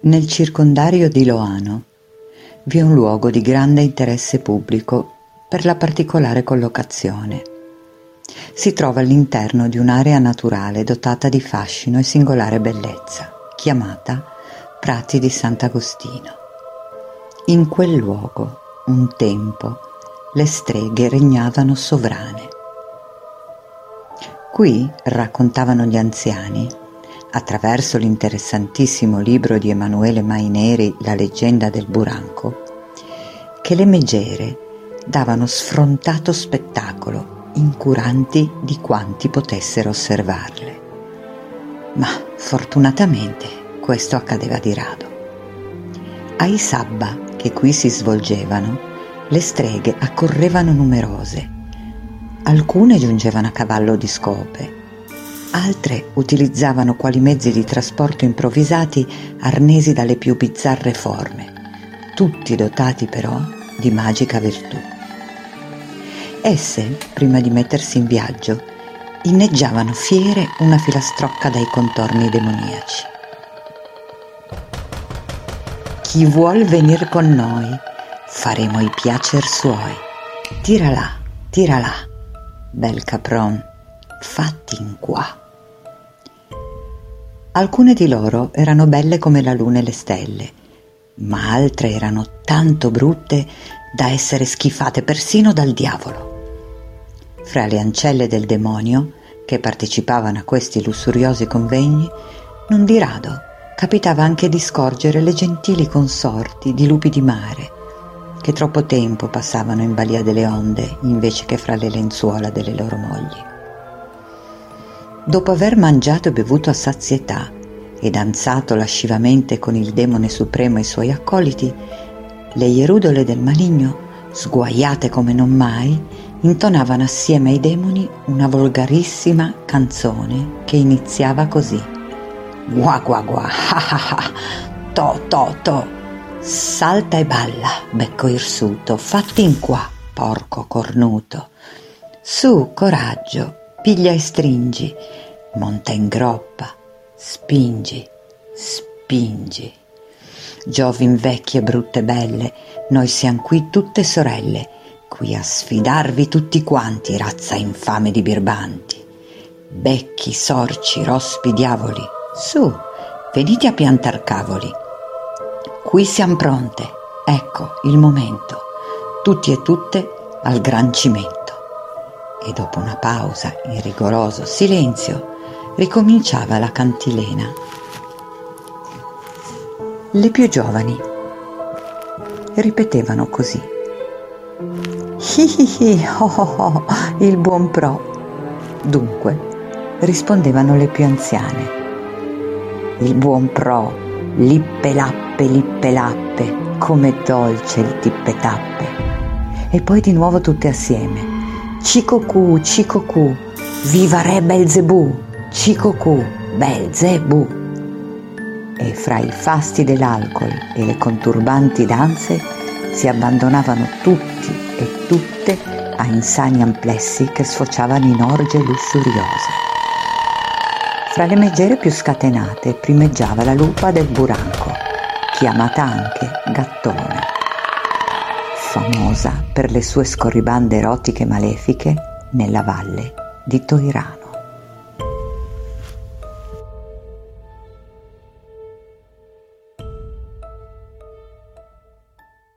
Nel circondario di Loano vi è un luogo di grande interesse pubblico per la particolare collocazione. Si trova all'interno di un'area naturale dotata di fascino e singolare bellezza, chiamata Prati di Sant'Agostino. In quel luogo, un tempo, le streghe regnavano sovrane. Qui, raccontavano gli anziani, attraverso l'interessantissimo libro di Emanuele Maineri La leggenda del Buranco, che le megere davano sfrontato spettacolo, incuranti di quanti potessero osservarle. Ma fortunatamente questo accadeva di rado. Ai sabba che qui si svolgevano, le streghe accorrevano numerose. Alcune giungevano a cavallo di scope, altre utilizzavano quali mezzi di trasporto improvvisati arnesi dalle più bizzarre forme, tutti dotati però di magica virtù. Esse, prima di mettersi in viaggio, inneggiavano fiere una filastrocca dai contorni demoniaci. Chi vuol venir con noi, faremo i piacer suoi. Tira là, tira là, bel capron, fatti in qua. Alcune di loro erano belle come la luna e le stelle, ma altre erano tanto brutte da essere schifate persino dal diavolo. Fra le ancelle del demonio, che partecipavano a questi lussuriosi convegni, non di rado capitava anche di scorgere le gentili consorti di lupi di mare, che troppo tempo passavano in balia delle onde invece che fra le lenzuola delle loro mogli. Dopo aver mangiato e bevuto a sazietà e danzato lascivamente con il demone supremo e i suoi accoliti, le ierudole del maligno, sguaiate come non mai, intonavano assieme ai demoni una volgarissima canzone che iniziava così. Gua gua gua, ha ha ha, to to to, salta e balla, becco irsuto, fatti in qua, porco cornuto. Su, coraggio, piglia e stringi, monta in groppa, spingi, spingi. Giovin vecchie brutte belle, noi siamo qui tutte sorelle, qui a sfidarvi tutti quanti, razza infame di birbanti. Becchi, sorci, rospi, diavoli, su, venite a piantar cavoli. Qui siamo pronte, ecco il momento, tutti e tutte al gran cimento e dopo una pausa in rigoroso silenzio ricominciava la cantilena. Le più giovani ripetevano così. Hi hi hi, oh oh oh, il buon pro. Dunque, rispondevano le più anziane. Il buon pro, lippe lappe, lippe lappe, come dolce il tippe tappe. E poi di nuovo tutte assieme. Cicocù, Cicocù, viva re Belzebù, Cicocù, Belzebù. E fra i fasti dell'alcol e le conturbanti danze si abbandonavano tutti e tutte a insani amplessi che sfociavano in orge lussuriose. Fra le megere più scatenate primeggiava la lupa del buranco, chiamata anche gattone famosa per le sue scorribande erotiche malefiche nella valle di Toirano.